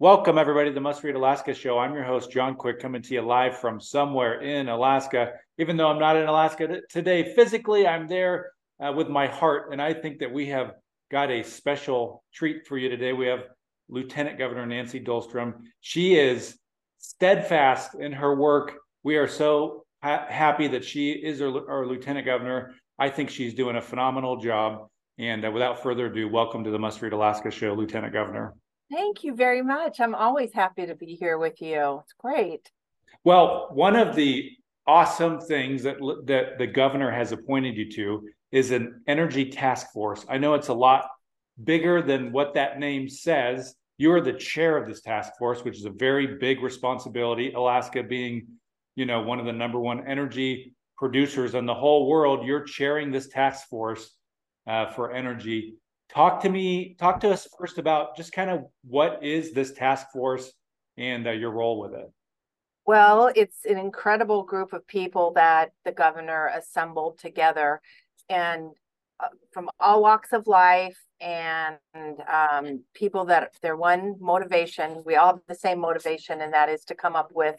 Welcome, everybody, to the Must Read Alaska show. I'm your host, John Quick, coming to you live from somewhere in Alaska. Even though I'm not in Alaska today physically, I'm there uh, with my heart. And I think that we have got a special treat for you today. We have Lieutenant Governor Nancy Dahlstrom. She is steadfast in her work. We are so ha- happy that she is our, our, Lieutenant Governor. I think she's doing a phenomenal job. And uh, without further ado, welcome to the Must Read Alaska show, Lieutenant Governor. Thank you very much. I'm always happy to be here with you. It's great. Well, one of the awesome things that that the governor has appointed you to is an energy task force. I know it's a lot bigger than what that name says. You are the chair of this task force, which is a very big responsibility. Alaska being, you know, one of the number one energy producers in the whole world, you're chairing this task force uh, for energy talk to me talk to us first about just kind of what is this task force and uh, your role with it? Well it's an incredible group of people that the governor assembled together and from all walks of life and um, people that their one motivation we all have the same motivation and that is to come up with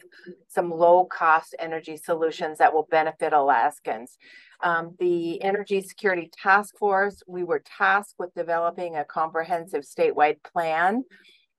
some low cost energy solutions that will benefit alaskans um, the Energy Security Task Force, we were tasked with developing a comprehensive statewide plan.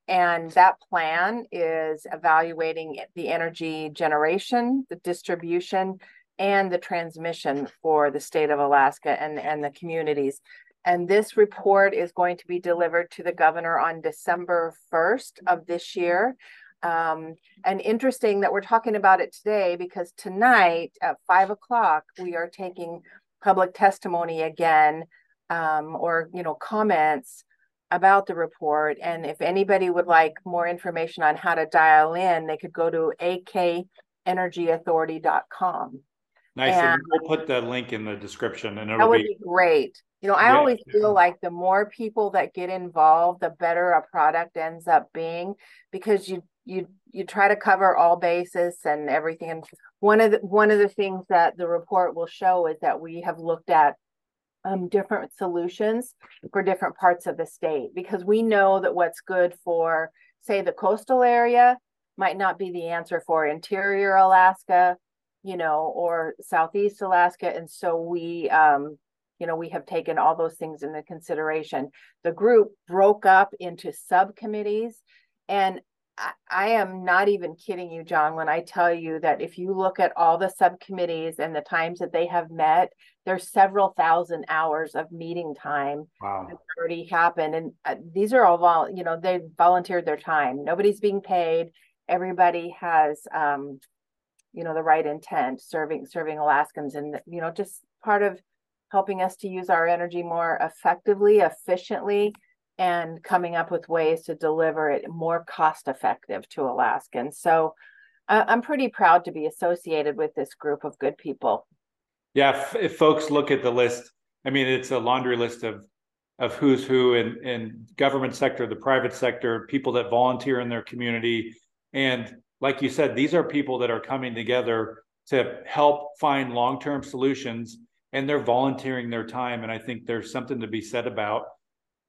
And that plan is evaluating the energy generation, the distribution, and the transmission for the state of Alaska and, and the communities. And this report is going to be delivered to the governor on December 1st of this year. Um, and interesting that we're talking about it today because tonight at five o'clock we are taking public testimony again um, or you know comments about the report. And if anybody would like more information on how to dial in, they could go to akenergyauthority.com. Nice. And, we'll put the link in the description and that would be, be great. You know, I yeah. always feel like the more people that get involved, the better a product ends up being because you you you try to cover all bases and everything. And one of the one of the things that the report will show is that we have looked at um, different solutions for different parts of the state because we know that what's good for say the coastal area might not be the answer for interior Alaska, you know, or southeast Alaska, and so we um, you know we have taken all those things into consideration the group broke up into subcommittees and I, am not even kidding you, John, when I tell you that if you look at all the subcommittees and the times that they have met, there's several thousand hours of meeting time wow. that's already happened. And uh, these are all, vol- you know, they volunteered their time. Nobody's being paid. Everybody has, um, you know, the right intent, serving serving Alaskans, and you know, just part of helping us to use our energy more effectively, efficiently, and coming up with ways to deliver it more cost effective to Alaskans. So I'm pretty proud to be associated with this group of good people. Yeah, if, if, folks look at the list, I mean, it's a laundry list of of who's who in, in government sector, the private sector, people that volunteer in their community. And like you said, these are people that are coming together to help find long-term solutions and they're volunteering their time. And I think there's something to be said about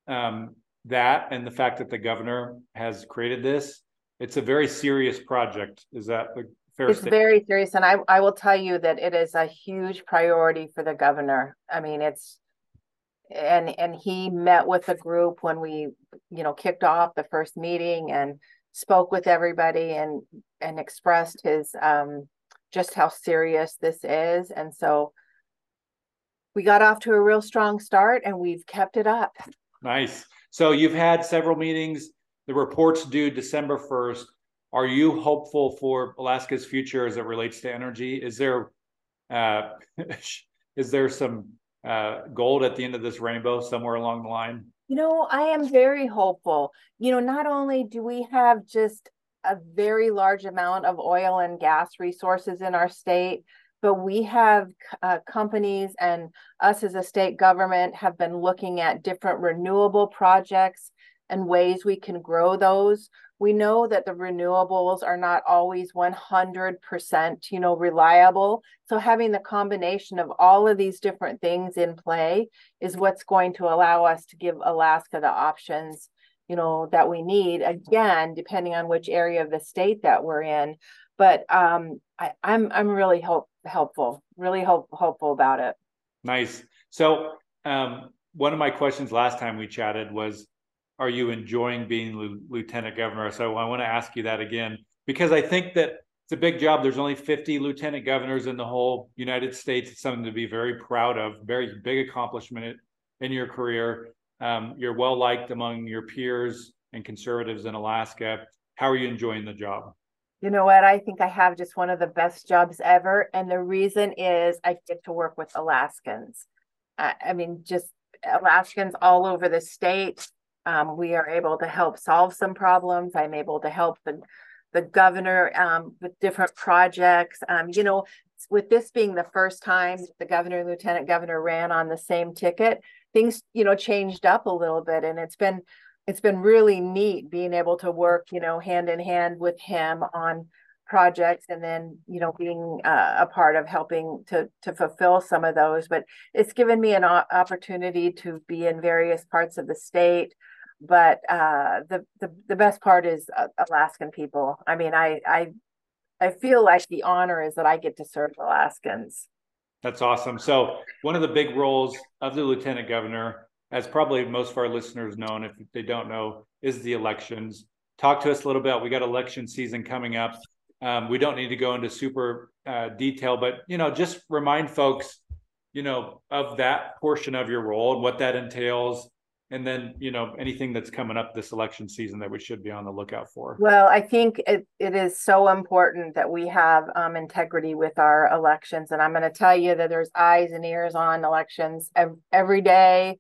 um, that and the fact that the governor has created this, it's a very serious project. Is that a fair It's statement? very serious. And I, I will tell you that it is a huge priority for the governor. I mean, it's, and and he met with the group when we you know kicked off the first meeting and spoke with everybody and and expressed his um just how serious this is and so we got off to a real strong start and we've kept it up Nice. So you've had several meetings. The report's due December 1st. Are you hopeful for Alaska's future as it relates to energy? Is there uh, is there some uh, gold at the end of this rainbow somewhere along the line? You know, I am very hopeful. You know, not only do we have just a very large amount of oil and gas resources in our state, but we have uh, companies and us as a state government have been looking at different renewable projects and ways we can grow those. We know that the renewables are not always 100%, you know, reliable. So having the combination of all of these different things in play is what's going to allow us to give Alaska the options, you know, that we need. Again, depending on which area of the state that we're in. But um, I, I'm I'm really hope helpful, really hope hopeful about it. Nice. So um, one of my questions last time we chatted was are you enjoying being lieutenant governor? So I want to ask you that again because I think that it's a big job. There's only 50 lieutenant governors in the whole United States. It's something to be very proud of. Very big accomplishment in your career. Um, you're well liked among your peers and conservatives in Alaska. How are you enjoying the job? You know what? I think I have just one of the best jobs ever. And the reason is I get to work with Alaskans. I, I mean, just Alaskans all over the state. Um, we are able to help solve some problems. I'm able to help the, the governor um, with different projects. Um, you know, with this being the first time the governor and lieutenant governor ran on the same ticket, things, you know, changed up a little bit. And it's been it's been really neat being able to work, you know, hand in hand with him on projects and then you know being uh, a part of helping to to fulfill some of those but it's given me an opportunity to be in various parts of the state but uh, the, the the best part is uh, Alaskan people. I mean, I I I feel like the honor is that I get to serve Alaskans. That's awesome. So one of the big roles of the lieutenant governor, as probably most of our listeners know, and if they don't know, is the elections. Talk to us a little bit. We got election season coming up. Um, we don't need to go into super uh, detail, but you know, just remind folks, you know, of that portion of your role and what that entails and then you know anything that's coming up this election season that we should be on the lookout for. Well i think it, it is so important that we have um, integrity with our elections. And i'm going to tell you that there's eyes and ears on elections every, day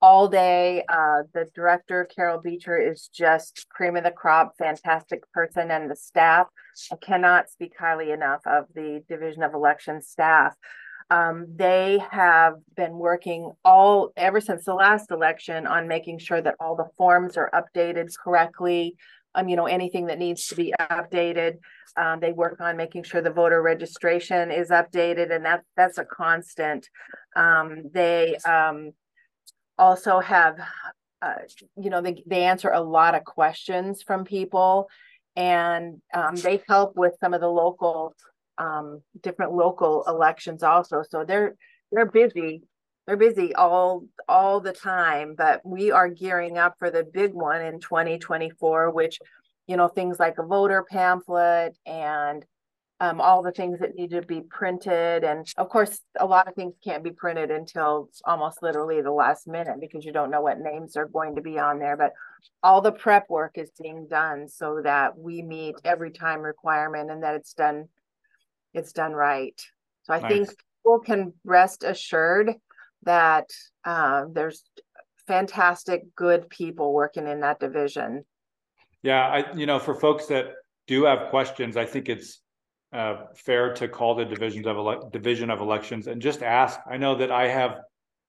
all day. Uh, the director carol beecher is just cream of the crop fantastic person and the staff i cannot speak highly enough of the division of election staff um, they have been working all ever since the last election on making sure that all the forms are updated correctly. Um, you know, anything that needs to be updated. Um, they work on making sure the voter registration is updated, and that that's a constant. Um, they um, also have, uh, you know, they they answer a lot of questions from people, and um, they help with some of the local um, different local elections also. So they're they're busy. They're busy all all the time, but we are gearing up for the big one in 2024, which you know things like a voter pamphlet and um, all the things that need to be printed. And of course, a lot of things can't be printed until almost literally the last minute because you don't know what names are going to be on there. But all the prep work is being done so that we meet every time requirement and that it's done it's done right. So I nice. think people can rest assured that uh, there's fantastic, good people working in that division. Yeah, I you know for folks that do have questions, I think it's uh, fair to call the divisions of ele- division of elections and just ask. I know that I have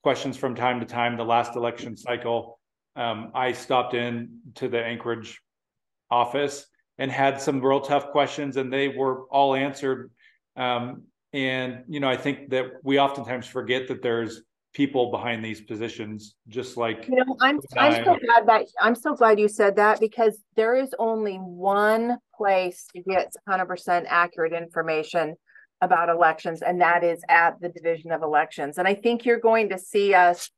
questions from time to time. The last election cycle, um, I stopped in to the Anchorage office and had some real tough questions, and they were all answered um, and you know, I think that we oftentimes forget that there's people behind these positions, just like you know. I'm I'm so glad that I'm so glad you said that because there is only one place to get 100% accurate information about elections, and that is at the Division of Elections. And I think you're going to see us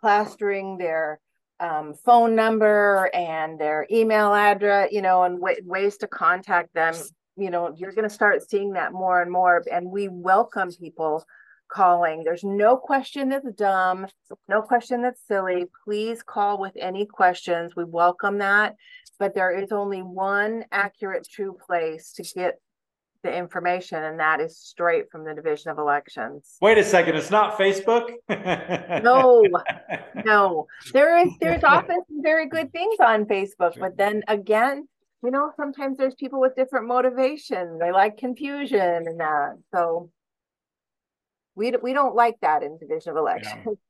plastering their um, phone number and their email address, you know, and w- ways to contact them you know, you're going to start seeing that more and more. And we welcome people calling. There's no question that's dumb, no question that's silly. Please call with any questions. We welcome that. But there is only one accurate, true place to get the information, and that is straight from the Division of Elections. Wait a second, it's not Facebook. no, no. There is there's often some very good things on Facebook, but then again, you know, sometimes there's people with different motivations. They like confusion and that. So we we don't like that in Division of Elections. Yeah.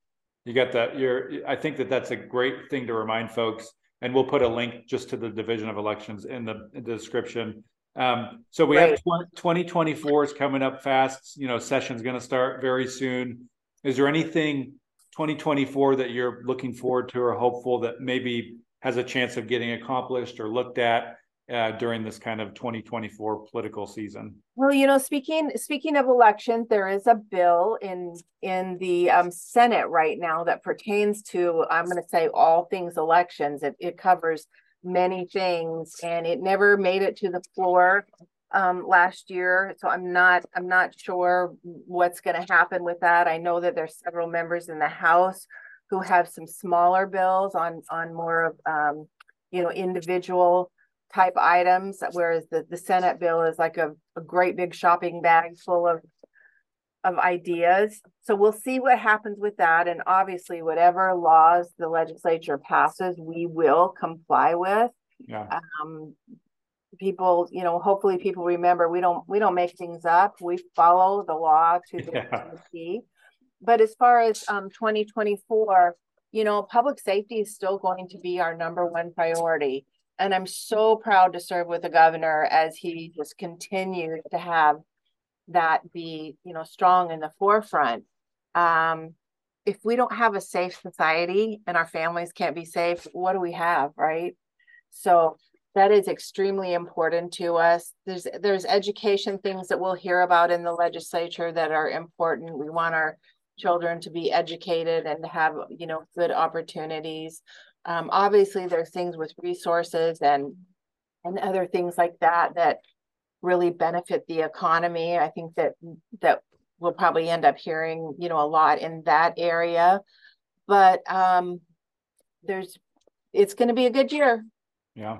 You got that. You're. I think that that's a great thing to remind folks, and we'll put a link just to the Division of Elections in the, in the description um, so we right. have 2024 is coming up fast. You know, session's going to start very soon. Is there anything 2024 that you're looking forward to or hopeful that maybe has a chance of getting accomplished or looked at uh, during this kind of 2024 political season? Well, you know, speaking speaking of elections, there is a bill in in the um, Senate right now that pertains to I'm going to say all things elections. It, it covers many things and it never made it to the floor um, last year. So I'm not I'm not sure what's going to happen with that. I know that there's several members in the House who have some smaller bills on on more of um, you know individual type items, whereas the, the Senate bill is like a, a great big shopping bag full of of ideas. So we'll see what happens with that. And obviously, whatever laws the legislature passes, we will comply with. Yeah. Um, people, you know, hopefully people remember we don't we don't make things up. We follow the law to the yeah. T. But as far as um 2024, you know, public safety is still going to be our number one priority. And I'm so proud to serve with the governor as he just continues to have that be you know strong in the forefront. Um, if we don't have a safe society and our families can't be safe what do we have right? So that is extremely important to us. There's there's education things that we'll hear about in the legislature that are important. We want our children to be educated and to have you know good opportunities um, obviously there's things with resources and and other things like that that really benefit the economy. I think that that we'll probably end up hearing, you know, a lot in that area. But um, there's it's going to be a good year. Yeah.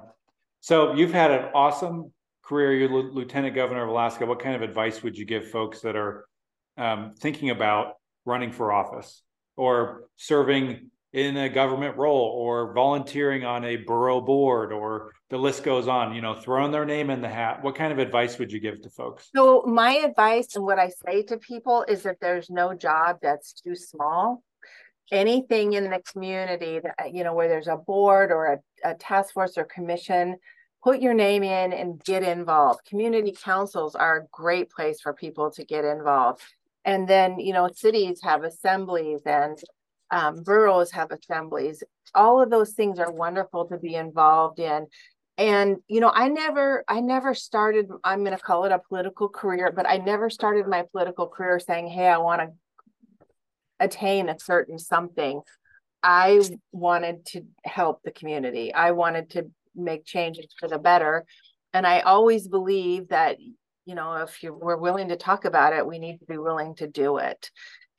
So you've had an awesome career. You're Lieutenant Governor of Alaska. What kind of advice would you give folks that are um, thinking about running for office or serving in a government role or volunteering on a borough board or the list goes on you know throwing their name in the hat. What kind of advice would you give to folks? So my advice and what i say to people is that there's no job that's too small anything in the community that uh, you know where there's a board or a, a task force or commission put your name in and get involved. Community councils are a great place for people to get involved. And then you know cities have assemblies and um, boroughs have assemblies. All of those things are wonderful to be involved in. And you know, I never, I never started. I'm going to call it a political career, but I never started my political career saying, "Hey, I want to attain a certain something." I wanted to help the community. I wanted to make changes for the better, and I always believe that you know if you we're willing to talk about it, we need to be willing to do it.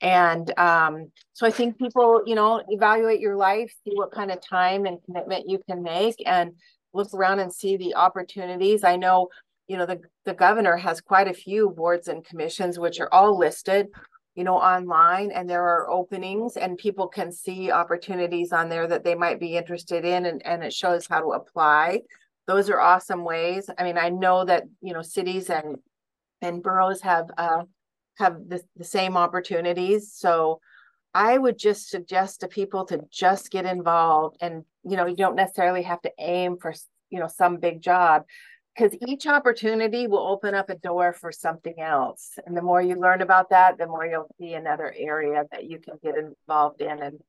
And um, so I think people, you know, evaluate your life, see what kind of time and commitment you can make, and look around and see the opportunities. I know, you know, the, the governor has quite a few boards and commissions, which are all listed, you know, online, and there are openings, and people can see opportunities on there that they might be interested in, and, and it shows how to apply. Those are awesome ways. I mean, I know that, you know, cities and and boroughs have uh, have the, the same opportunities. So I would just suggest to people to just get involved and you know you don't necessarily have to aim for you know some big job because each opportunity will open up a door for something else. And the more you learn about that the more you'll see another area that you can get involved in and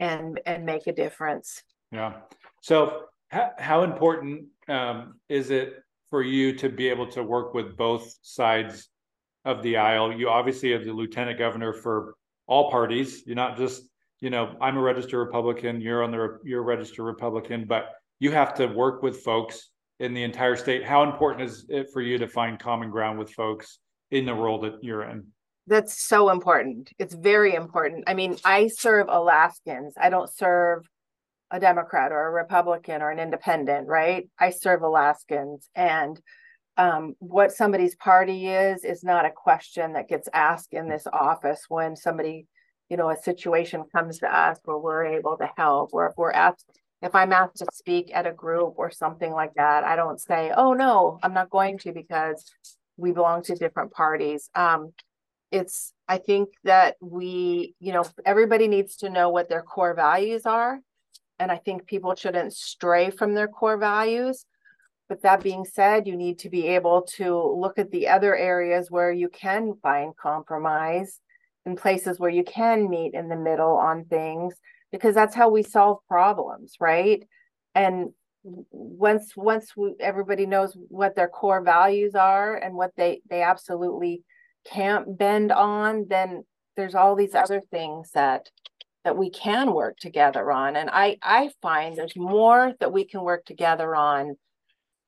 and and make a difference. Yeah. So how, how important um, is it for you to be able to work with both sides of the aisle. You obviously are the lieutenant governor for all parties. You're not just, you know, I'm a registered Republican, you're on the you're a registered Republican, but you have to work with folks in the entire state. How important is it for you to find common ground with folks in the role that you're in? That's so important. It's very important. I mean, I serve Alaskans. I don't serve a Democrat or a Republican or an independent, right? I serve Alaskans and um, what somebody's party is is not a question that gets asked in this office when somebody, you know, a situation comes to us where we're able to help, or if we're asked, if I'm asked to speak at a group or something like that, I don't say, oh no, I'm not going to because we belong to different parties. Um, it's, I think that we, you know, everybody needs to know what their core values are. And I think people shouldn't stray from their core values but that being said, you need to be able to look at the other areas where you can find compromise and places where you can meet in the middle on things because that's how we solve problems, right? And once once we, everybody knows what their core values are and what they they absolutely can't bend on, then there's all these other things that that we can work together on. And I I find there's more that we can work together on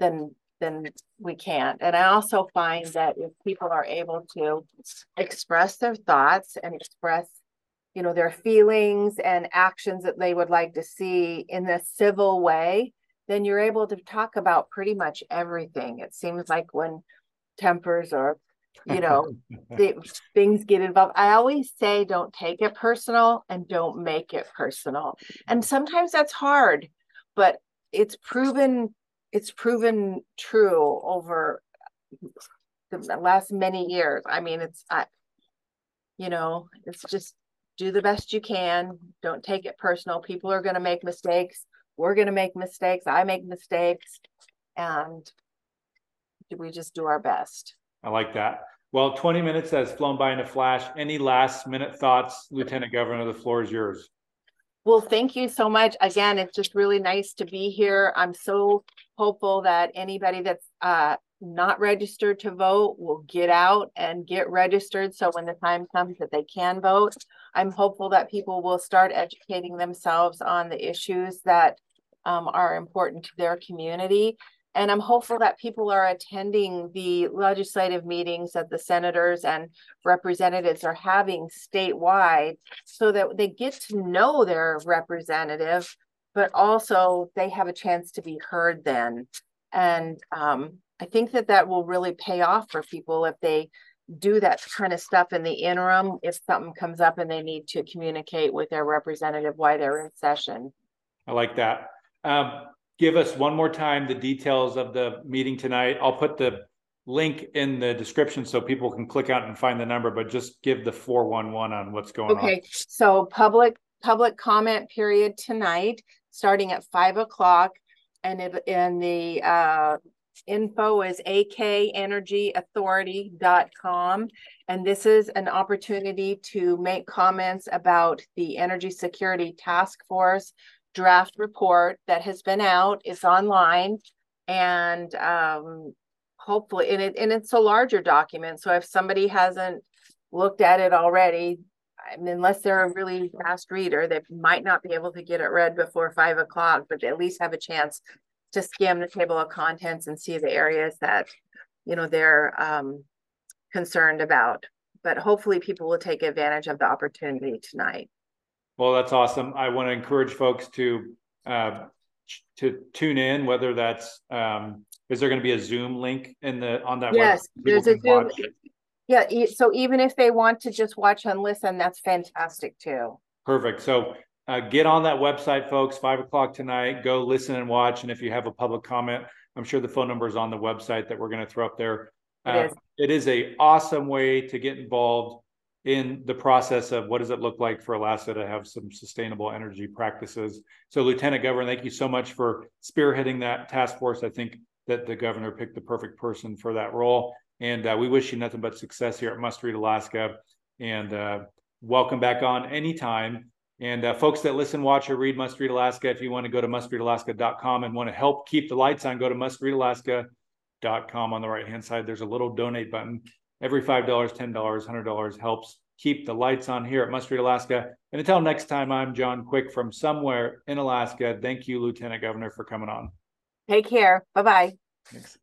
then then we can't. And I also find that if people are able to express their thoughts and express, you know, their feelings and actions that they would like to see in a civil way, then you're able to talk about pretty much everything. It seems like when tempers or you know the, things get involved i always say don't take it personal and don't make it personal and sometimes that's hard but it's proven it's proven true over the last many years. I mean, it's, I, you know, it's just do the best you can. Don't take it personal. People are going to make mistakes. We're going to make mistakes. I make mistakes. And we just do our best. I like that. Well, 20 minutes has flown by in a flash. Any last minute thoughts, Lieutenant Governor? The floor is yours. Well, thank you so much. Again, it's just really nice to be here. I'm so hopeful that anybody that's uh, not registered to vote will get out and get registered. So when the time comes that they can vote, I'm hopeful that people will start educating themselves on the issues that um, are important to their community and I'm hopeful that people are attending the legislative meetings that the senators and representatives are having statewide so that they get to know their representative, but also they have a chance to be heard then. And um, I think that that will really pay off for people if they do that kind of stuff in the interim if something comes up and they need to communicate with their representative while they're in session. I like that. Um, give us one more time the details of the meeting tonight. I'll put the link in the description so people can click out and find the number, but just give the 411 on what's going okay. on. Okay. So public public comment period tonight, starting at five o'clock. And it in the uh info is akenergyauthority.com. And this is an opportunity to make comments about the Energy Security Task Force draft report that has been out. It's online and um, hopefully, and, it, and it's a larger document. So if somebody hasn't looked at it already, I mean, unless they're a really fast reader, they might not be able to get it read before five o'clock, but at least have a chance to skim the table of contents and see the areas that, you know, they're um, concerned about. But hopefully people will take advantage of the opportunity tonight. Well, that's awesome. I want to encourage folks to uh, to tune in. Whether that's um, is there going to be a Zoom link in the on that? Yes, there's a Zoom. Yeah, so even if they want to just watch and listen, that's fantastic too. Perfect. So uh, get on that website, folks. Five o'clock tonight. Go listen and watch. And if you have a public comment, I'm sure the phone number is on the website that we're going to throw up there. Uh, it is. It is a awesome way to get involved in the process of what does it look like for Alaska to have some sustainable energy practices. So, Lieutenant Governor, thank you so much for spearheading that task force. I think that the governor picked the perfect person for that role. And uh, we wish you nothing but success here at Must Read Alaska. And uh, welcome back on anytime. And uh, folks that listen, watch, or read Must Read Alaska, if you want to go to mustreadalaska.com and want to help keep the lights on, go to mustreadalaska.com on the right hand side. There's a little donate button Every $5, $10, $100 helps keep the lights on here at Must Read Alaska. And until next time, I'm John Quick from somewhere in Alaska. Thank you, Lieutenant Governor, for coming on. Take care. Bye bye. Thanks.